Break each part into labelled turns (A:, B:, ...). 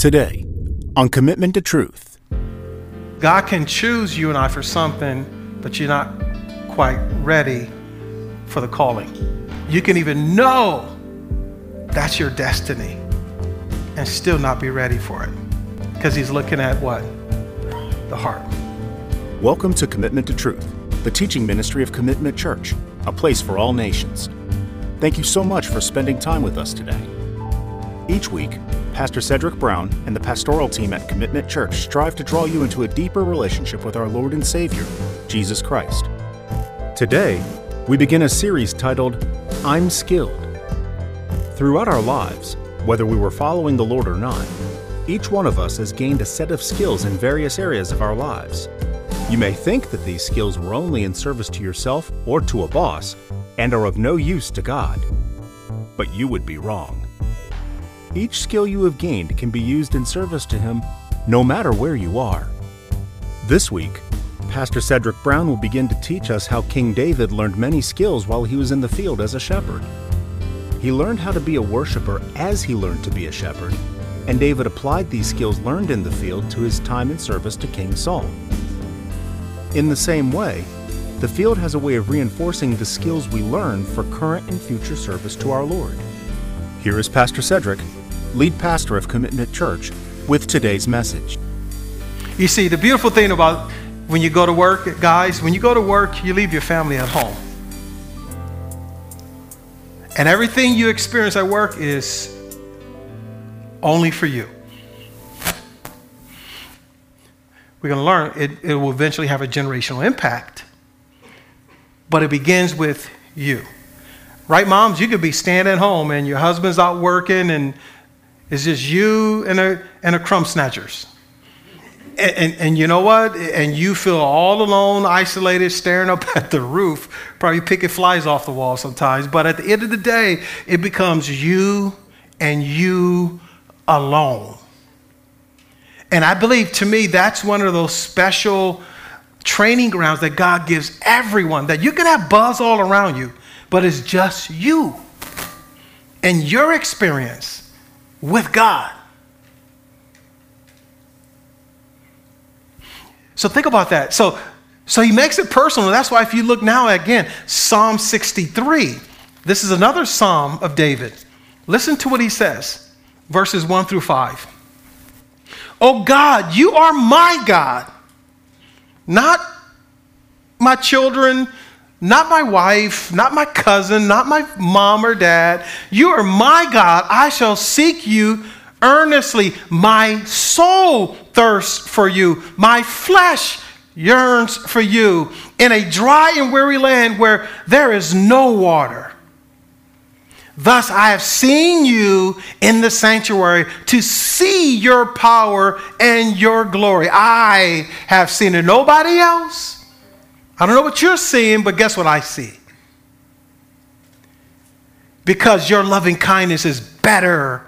A: Today, on Commitment to Truth.
B: God can choose you and I for something, but you're not quite ready for the calling. You can even know that's your destiny and still not be ready for it because He's looking at what? The heart.
A: Welcome to Commitment to Truth, the teaching ministry of Commitment Church, a place for all nations. Thank you so much for spending time with us today. Each week, Pastor Cedric Brown and the pastoral team at Commitment Church strive to draw you into a deeper relationship with our Lord and Savior, Jesus Christ. Today, we begin a series titled, I'm Skilled. Throughout our lives, whether we were following the Lord or not, each one of us has gained a set of skills in various areas of our lives. You may think that these skills were only in service to yourself or to a boss and are of no use to God. But you would be wrong. Each skill you have gained can be used in service to Him no matter where you are. This week, Pastor Cedric Brown will begin to teach us how King David learned many skills while he was in the field as a shepherd. He learned how to be a worshiper as he learned to be a shepherd, and David applied these skills learned in the field to his time in service to King Saul. In the same way, the field has a way of reinforcing the skills we learn for current and future service to our Lord. Here is Pastor Cedric, lead pastor of Commitment Church, with today's message.
B: You see, the beautiful thing about when you go to work, guys, when you go to work, you leave your family at home. And everything you experience at work is only for you. We're going to learn it, it will eventually have a generational impact, but it begins with you. Right, moms? You could be standing at home and your husband's out working and it's just you and a, and a crumb snatchers. And, and, and, you know what? And you feel all alone, isolated, staring up at the roof, probably picking flies off the wall sometimes. But at the end of the day, it becomes you and you alone. And I believe to me, that's one of those special training grounds that God gives everyone that you can have buzz all around you, but it's just you and your experience with God. So think about that. So, so he makes it personal. That's why if you look now again, Psalm 63, this is another psalm of David. Listen to what he says, verses 1 through 5. Oh God, you are my God, not my children, not my wife, not my cousin, not my mom or dad. You are my God. I shall seek you earnestly. My soul thirsts for you. My flesh yearns for you in a dry and weary land where there is no water. Thus, I have seen you in the sanctuary to see your power and your glory. I have seen it. Nobody else. I don't know what you're seeing, but guess what I see? Because your loving kindness is better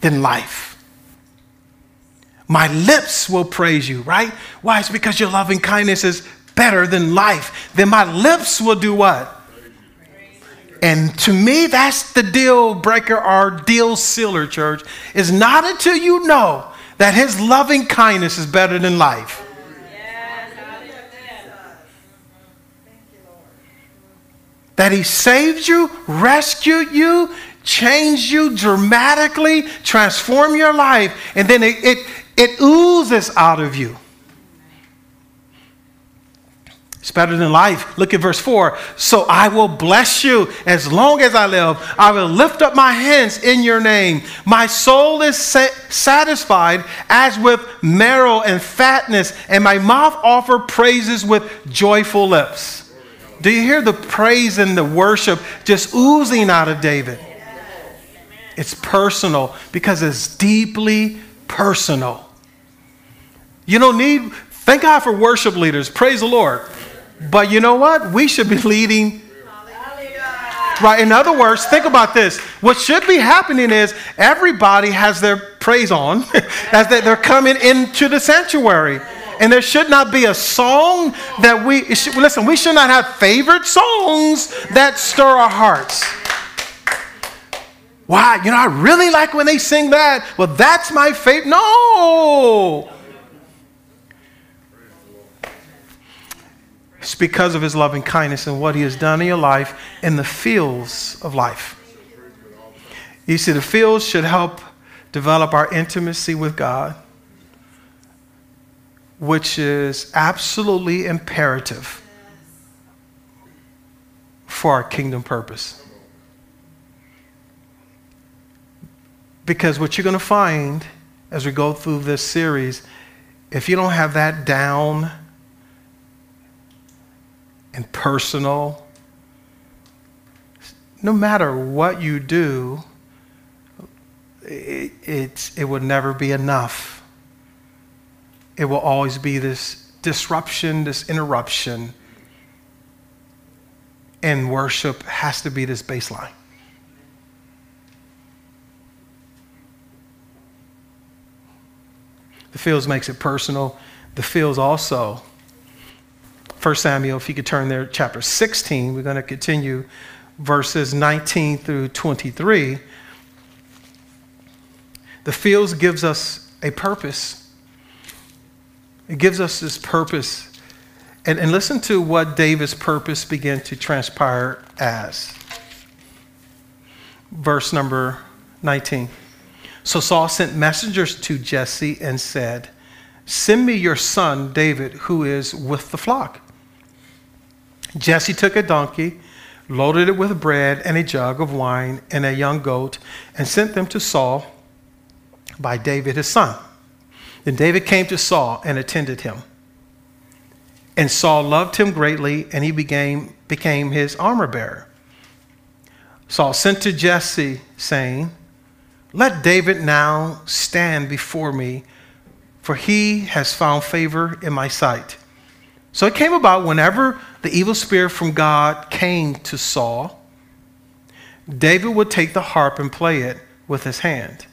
B: than life. My lips will praise you, right? Why? It's because your loving kindness is better than life. Then my lips will do what? And to me, that's the deal breaker or deal sealer, church. Is not until you know that his loving kindness is better than life. That he saved you, rescued you, changed you dramatically, transformed your life, and then it, it, it oozes out of you. It's better than life. Look at verse 4. So I will bless you as long as I live. I will lift up my hands in your name. My soul is sa- satisfied as with marrow and fatness, and my mouth offer praises with joyful lips. Do you hear the praise and the worship just oozing out of David? It's personal because it's deeply personal. You don't need, thank God for worship leaders. Praise the Lord. But you know what? We should be leading. Right. In other words, think about this. What should be happening is everybody has their praise on as they're coming into the sanctuary. And there should not be a song that we listen, we should not have favorite songs that stir our hearts. Why? You know, I really like when they sing that. Well, that's my favorite. No! It's because of his loving kindness and what he has done in your life in the fields of life. You see, the fields should help develop our intimacy with God, which is absolutely imperative for our kingdom purpose. Because what you're going to find as we go through this series, if you don't have that down and personal, no matter what you do, it, it, it will never be enough. It will always be this disruption, this interruption. And worship has to be this baseline. The fields makes it personal. The fields also. 1 Samuel, if you could turn there, chapter 16, we're going to continue verses 19 through 23. The fields gives us a purpose. It gives us this purpose. And, and listen to what David's purpose began to transpire as. Verse number 19. So Saul sent messengers to Jesse and said, Send me your son David, who is with the flock. Jesse took a donkey, loaded it with bread and a jug of wine and a young goat, and sent them to Saul by David his son. Then David came to Saul and attended him. And Saul loved him greatly, and he became, became his armor bearer. Saul sent to Jesse, saying, let David now stand before me, for he has found favor in my sight. So it came about whenever the evil spirit from God came to Saul, David would take the harp and play it with his hand.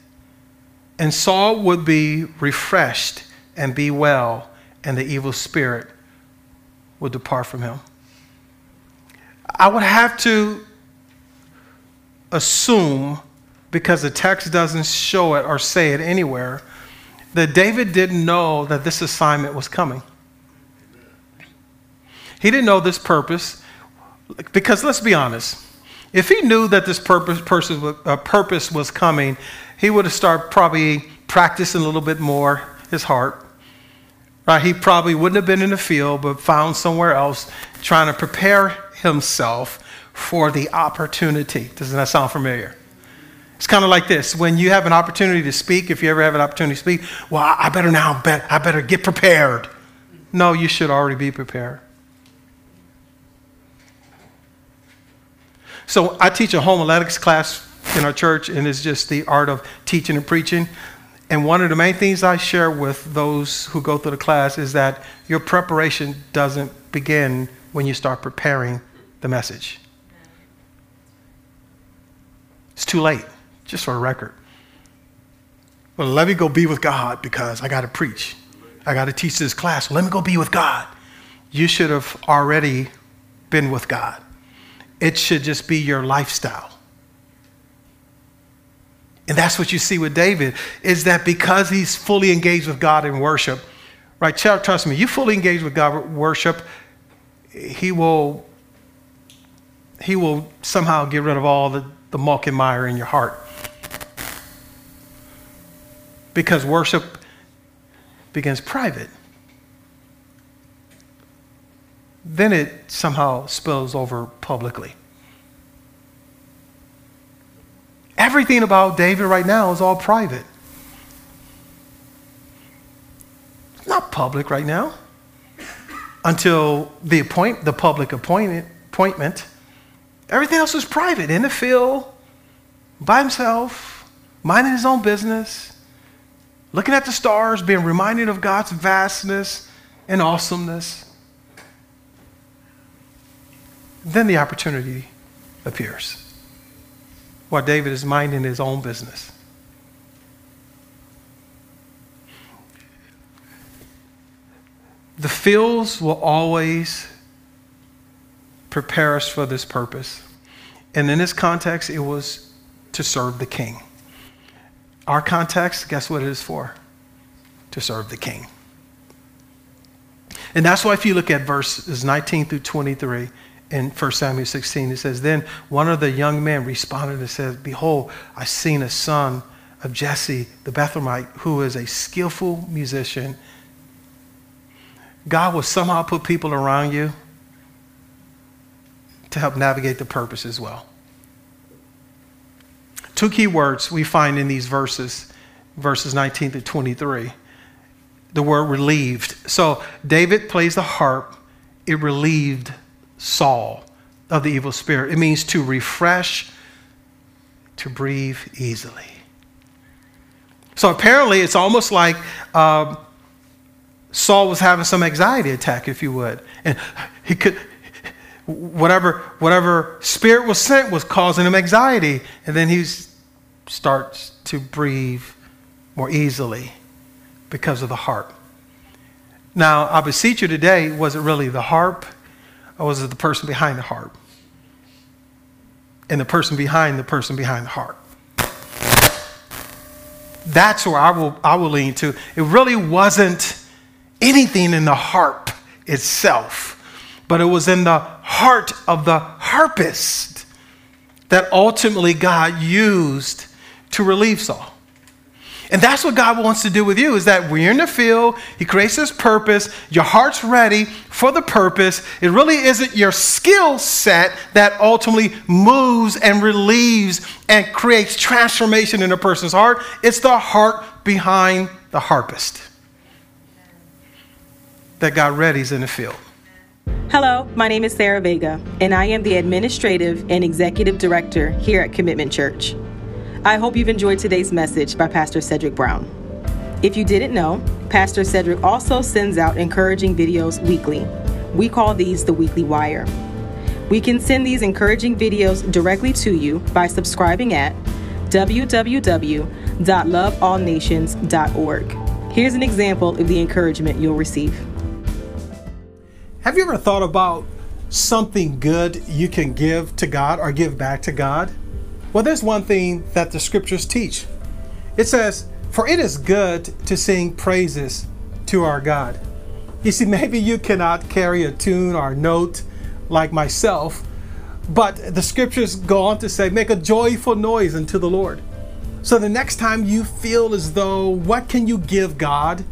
B: And Saul would be refreshed and be well, and the evil spirit would depart from him. I would have to assume because the text doesn't show it or say it anywhere, that David didn't know that this assignment was coming. He didn't know this purpose because let's be honest. If he knew that this purpose, person, uh, purpose was coming, he would have started probably practicing a little bit more his heart. Right? He probably wouldn't have been in the field, but found somewhere else trying to prepare himself for the opportunity. Doesn't that sound familiar? It's kind of like this when you have an opportunity to speak, if you ever have an opportunity to speak, well, I better now, I better get prepared. No, you should already be prepared. So I teach a homiletics class in our church, and it's just the art of teaching and preaching. And one of the main things I share with those who go through the class is that your preparation doesn't begin when you start preparing the message. It's too late just for a record. Well, let me go be with God because I got to preach. I got to teach this class. Let me go be with God. You should have already been with God. It should just be your lifestyle. And that's what you see with David is that because he's fully engaged with God in worship, right? Trust me, you fully engaged with God worship, he will he will somehow get rid of all the, the muck and mire in your heart because worship begins private. Then it somehow spills over publicly. Everything about David right now is all private. Not public right now until the, appoint, the public appointment, appointment. Everything else is private, in the field, by himself, minding his own business looking at the stars, being reminded of God's vastness and awesomeness. Then the opportunity appears while David is minding his own business. The fields will always prepare us for this purpose. And in this context, it was to serve the king. Our context, guess what it is for? To serve the king. And that's why if you look at verses 19 through 23 in 1 Samuel 16, it says, Then one of the young men responded and said, Behold, I've seen a son of Jesse the Bethlehemite who is a skillful musician. God will somehow put people around you to help navigate the purpose as well. Two key words we find in these verses, verses 19 to 23. The word relieved. So David plays the harp, it relieved Saul of the evil spirit. It means to refresh, to breathe easily. So apparently, it's almost like um, Saul was having some anxiety attack, if you would, and he could whatever whatever spirit was sent was causing him anxiety, and then he starts to breathe more easily because of the harp. Now, I beseech you today, was it really the harp, Oh, or was it the person behind the harp? And the person behind the person behind the harp. That's where I will, I will lean to. It really wasn't anything in the harp itself, but it was in the heart of the harpist that ultimately God used to relieve Saul. And that's what God wants to do with you is that you're in the field, He creates this purpose, your heart's ready for the purpose. It really isn't your skill set that ultimately moves and relieves and creates transformation in a person's heart. It's the heart behind the harpist that God readies in the field.
C: Hello, my name is Sarah Vega, and I am the Administrative and Executive Director here at Commitment Church. I hope you've enjoyed today's message by Pastor Cedric Brown. If you didn't know, Pastor Cedric also sends out encouraging videos weekly. We call these the Weekly Wire. We can send these encouraging videos directly to you by subscribing at www.loveallnations.org. Here's an example of the encouragement you'll receive.
B: Have you ever thought about something good you can give to God or give back to God? Well, there's one thing that the scriptures teach. It says, For it is good to sing praises to our God. You see, maybe you cannot carry a tune or a note like myself, but the scriptures go on to say, Make a joyful noise unto the Lord. So the next time you feel as though, what can you give God?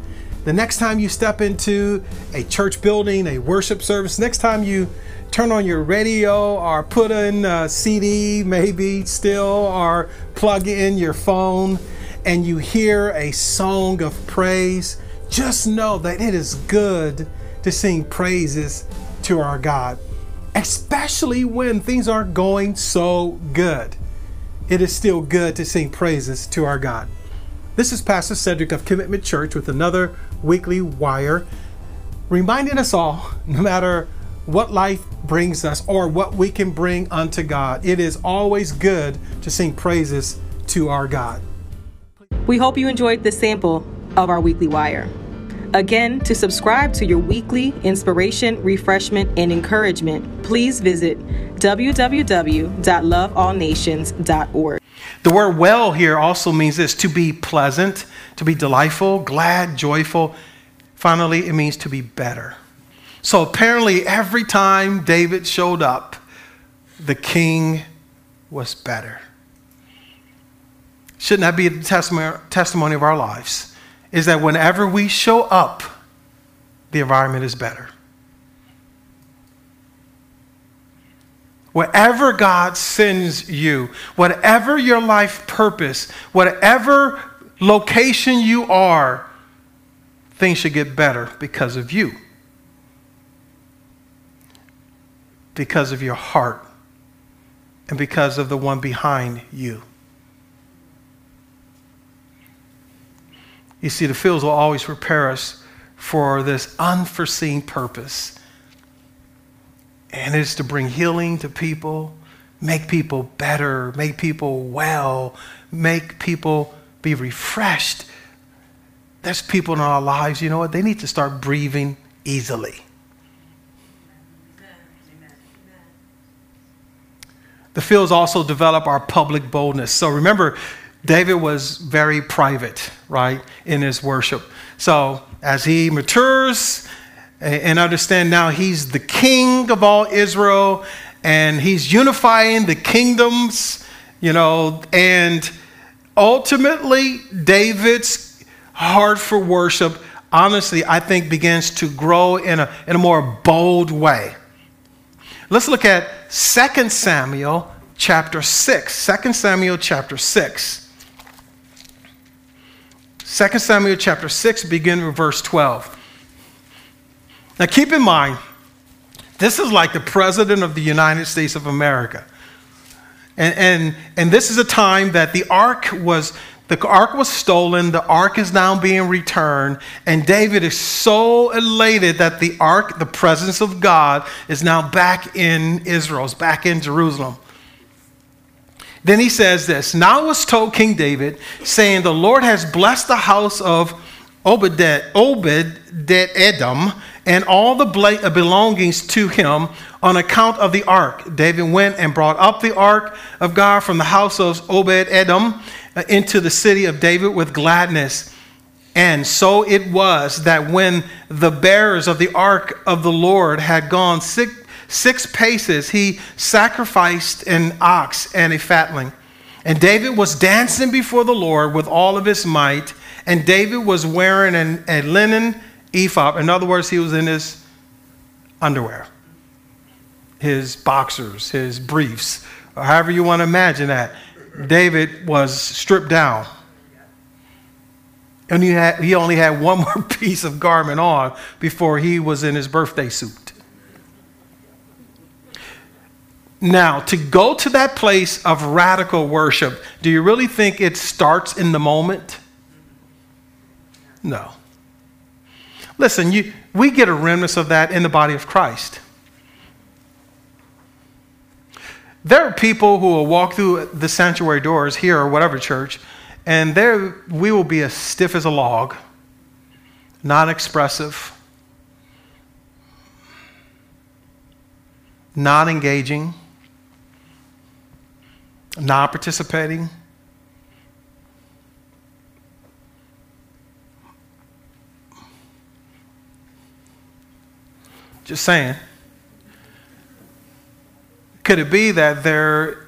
B: The next time you step into a church building, a worship service, next time you turn on your radio or put in a CD, maybe still, or plug in your phone and you hear a song of praise, just know that it is good to sing praises to our God, especially when things aren't going so good. It is still good to sing praises to our God. This is Pastor Cedric of Commitment Church with another weekly wire, reminding us all no matter what life brings us or what we can bring unto God. It is always good to sing praises to our God.
C: We hope you enjoyed this sample of our weekly wire. Again, to subscribe to your weekly inspiration, refreshment, and encouragement, please visit www.loveallnations.org.
B: The word well here also means this to be pleasant, to be delightful, glad, joyful. Finally, it means to be better. So apparently, every time David showed up, the king was better. Shouldn't that be the testimony of our lives? Is that whenever we show up, the environment is better. Wherever God sends you, whatever your life purpose, whatever location you are, things should get better because of you. Because of your heart and because of the one behind you. You see, the fields will always prepare us for this unforeseen purpose. And it is to bring healing to people, make people better, make people well, make people be refreshed. There's people in our lives, you know what? They need to start breathing easily. The fields also develop our public boldness. So remember, David was very private, right, in his worship. So as he matures and understand now he's the king of all Israel and he's unifying the kingdoms, you know, and ultimately David's heart for worship honestly I think begins to grow in a, in a more bold way. Let's look at 2 Samuel chapter 6. 2 Samuel chapter 6. 2 Samuel chapter 6, begin with verse 12. Now keep in mind, this is like the President of the United States of America. And, and, and this is a time that the ark was the ark was stolen, the ark is now being returned, and David is so elated that the ark, the presence of God, is now back in Israel, is back in Jerusalem. Then he says this Now was told King David, saying, The Lord has blessed the house of Obed, Obed Edom and all the belongings to him on account of the ark. David went and brought up the ark of God from the house of Obed Edom Uh, into the city of David with gladness. And so it was that when the bearers of the ark of the Lord had gone six, six paces, he sacrificed an ox and a fatling. And David was dancing before the Lord with all of his might. And David was wearing an, a linen ephod. In other words, he was in his underwear, his boxers, his briefs, or however you want to imagine that. David was stripped down. And he, had, he only had one more piece of garment on before he was in his birthday suit. Now, to go to that place of radical worship, do you really think it starts in the moment? No. Listen, you, we get a remnant of that in the body of Christ. There are people who will walk through the sanctuary doors here or whatever church, and there we will be as stiff as a log, non expressive, non engaging not participating. Just saying. Could it be that there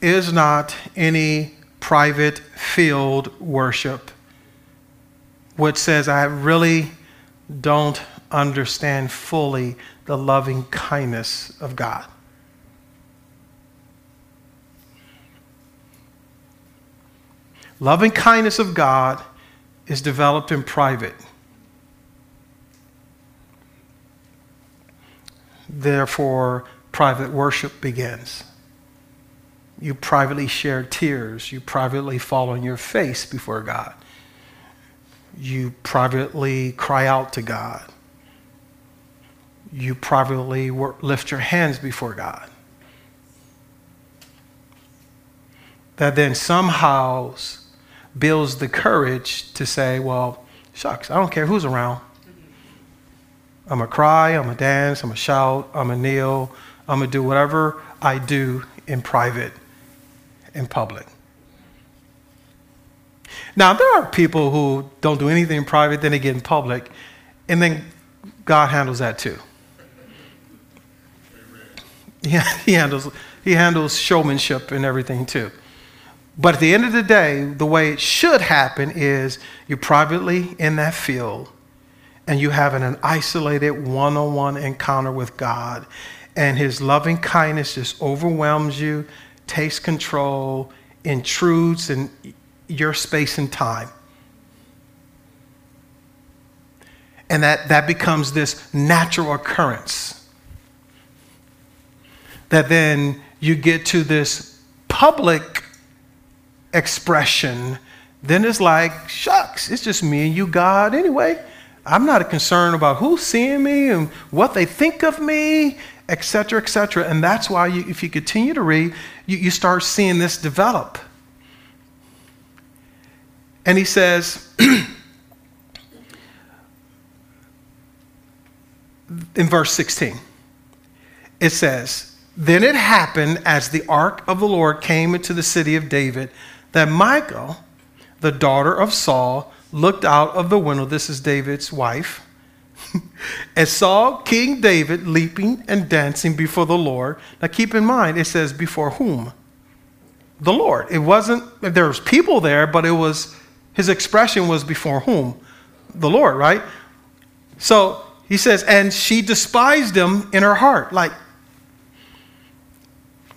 B: is not any private field worship which says, I really don't understand fully the loving kindness of God? Loving kindness of God is developed in private. Therefore, private worship begins. You privately share tears. You privately fall on your face before God. You privately cry out to God. You privately lift your hands before God. That then somehow builds the courage to say, well, shucks, I don't care who's around. I'm going to cry, I'm going to dance, I'm going to shout, I'm going to kneel, I'm going to do whatever I do in private, in public. Now, there are people who don't do anything in private, then they get in public, and then God handles that too. Yeah, he handles, he handles showmanship and everything too. But at the end of the day, the way it should happen is you're privately in that field and you having an isolated one on one encounter with God, and His loving kindness just overwhelms you, takes control, intrudes in your space and time. And that, that becomes this natural occurrence. That then you get to this public expression, then it's like, shucks, it's just me and you, God, anyway. I'm not concerned about who's seeing me and what they think of me, etc., etc. And that's why, you, if you continue to read, you, you start seeing this develop. And he says, in verse 16, it says, Then it happened as the ark of the Lord came into the city of David that Michal, the daughter of Saul, looked out of the window. This is David's wife. and saw King David leaping and dancing before the Lord. Now keep in mind, it says before whom? The Lord. It wasn't, there was people there, but it was, his expression was before whom? The Lord, right? So he says, and she despised him in her heart. Like,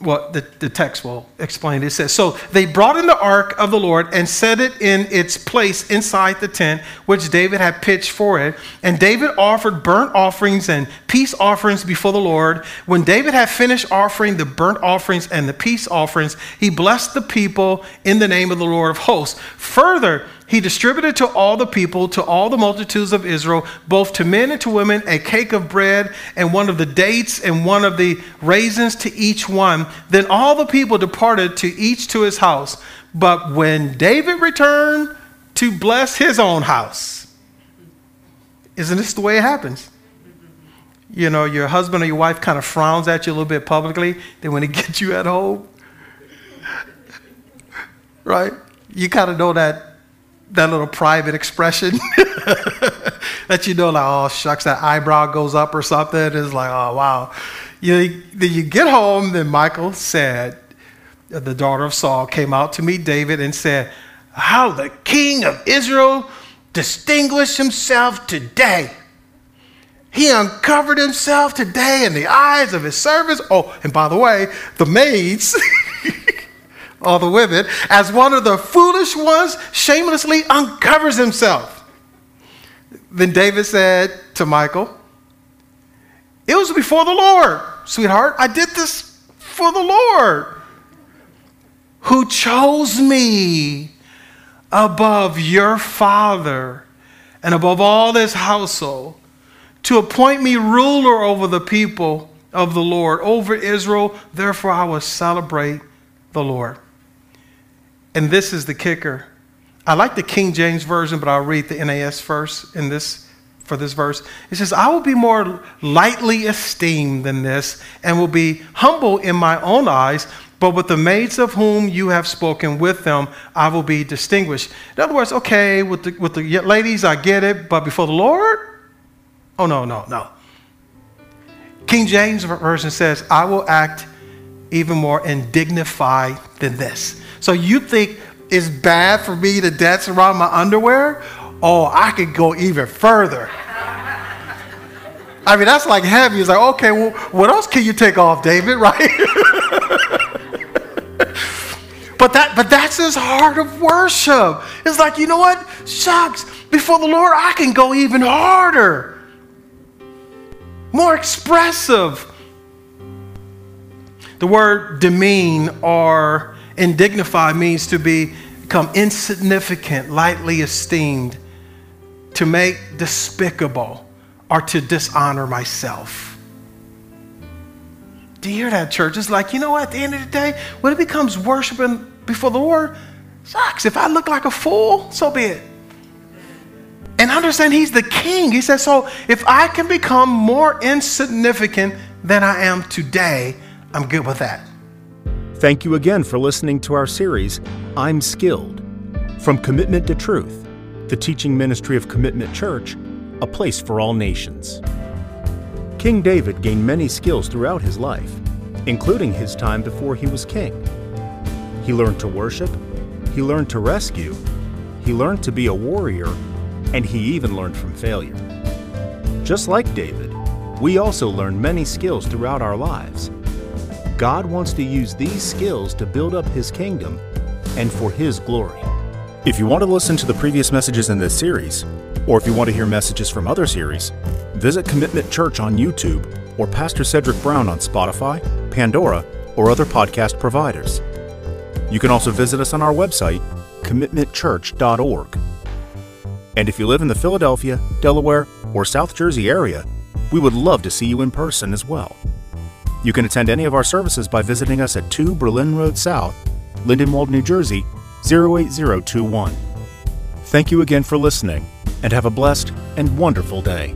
B: what the, the text will explain. It says, So they brought in the ark of the Lord and set it in its place inside the tent which David had pitched for it. And David offered burnt offerings and peace offerings before the Lord. When David had finished offering the burnt offerings and the peace offerings, he blessed the people in the name of the Lord of hosts. Further, he distributed to all the people, to all the multitudes of Israel, both to men and to women, a cake of bread and one of the dates and one of the raisins to each one. Then all the people departed to each to his house. But when David returned to bless his own house, isn't this the way it happens? You know, your husband or your wife kind of frowns at you a little bit publicly, then when he gets you at home, right? You kind of know that that little private expression that you know, like, oh, shucks, that eyebrow goes up or something. It's like, oh, wow. You, then you get home, then Michal said, the daughter of Saul came out to meet David and said, How the king of Israel distinguished himself today. He uncovered himself today in the eyes of his servants. Oh, and by the way, the maids. all the women, as one of the foolish ones shamelessly uncovers himself. Then David said to Michal, It was before the Lord, sweetheart. I did this for the Lord, who chose me above your father and above all this household to appoint me ruler over the people of the Lord, over Israel. Therefore, I will celebrate the Lord. And this is the kicker. I like the King James Version, but I'll read the NAS first in this for this verse. It says, I will be more lightly esteemed than this, and will be humble in my own eyes, but with the maids of whom you have spoken with them, I will be distinguished. In other words, okay, with the, with the ladies, I get it, but before the Lord? Oh, no, no, no. King James Version says, I will act even more indignified than this. So you think it's bad for me to dance around my underwear? Oh, I could go even further. I mean, that's like heavy. It's like, okay, well, what else can you take off, David, right? but that but that's his heart of worship. It's like, you know what? Shucks, before the Lord, I can go even harder. More expressive. The word demean or Indignify means to be, become insignificant, lightly esteemed, to make despicable, or to dishonor myself. Do you hear that, church? It's like, you know what, at the end of the day, when it becomes worshiping before the Lord, sucks. If I look like a fool, so be it. And understand he's the king. He says, so if I can become more insignificant than I am today, I'm good with that.
A: Thank you again for listening to our series, I'm Skilled. From Commitment to Truth, the teaching ministry of Commitment Church, a place for all nations. King David gained many skills throughout his life, including his time before he was king. He learned to worship, he learned to rescue, he learned to be a warrior, and he even learned from failure. Just like David, we also learn many skills throughout our lives God wants to use these skills to build up His kingdom and for His glory. If you want to listen to the previous messages in this series, or if you want to hear messages from other series, visit Commitment Church on YouTube or Pastor Cedric Brown on Spotify, Pandora, or other podcast providers. You can also visit us on our website, commitmentchurch.org. And if you live in the Philadelphia, Delaware, or South Jersey area, we would love to see you in person as well. You can attend any of our services by visiting us at 2 Berlin Road South, Lindenwold, New Jersey 08021. Thank you again for listening, and have a blessed and wonderful day.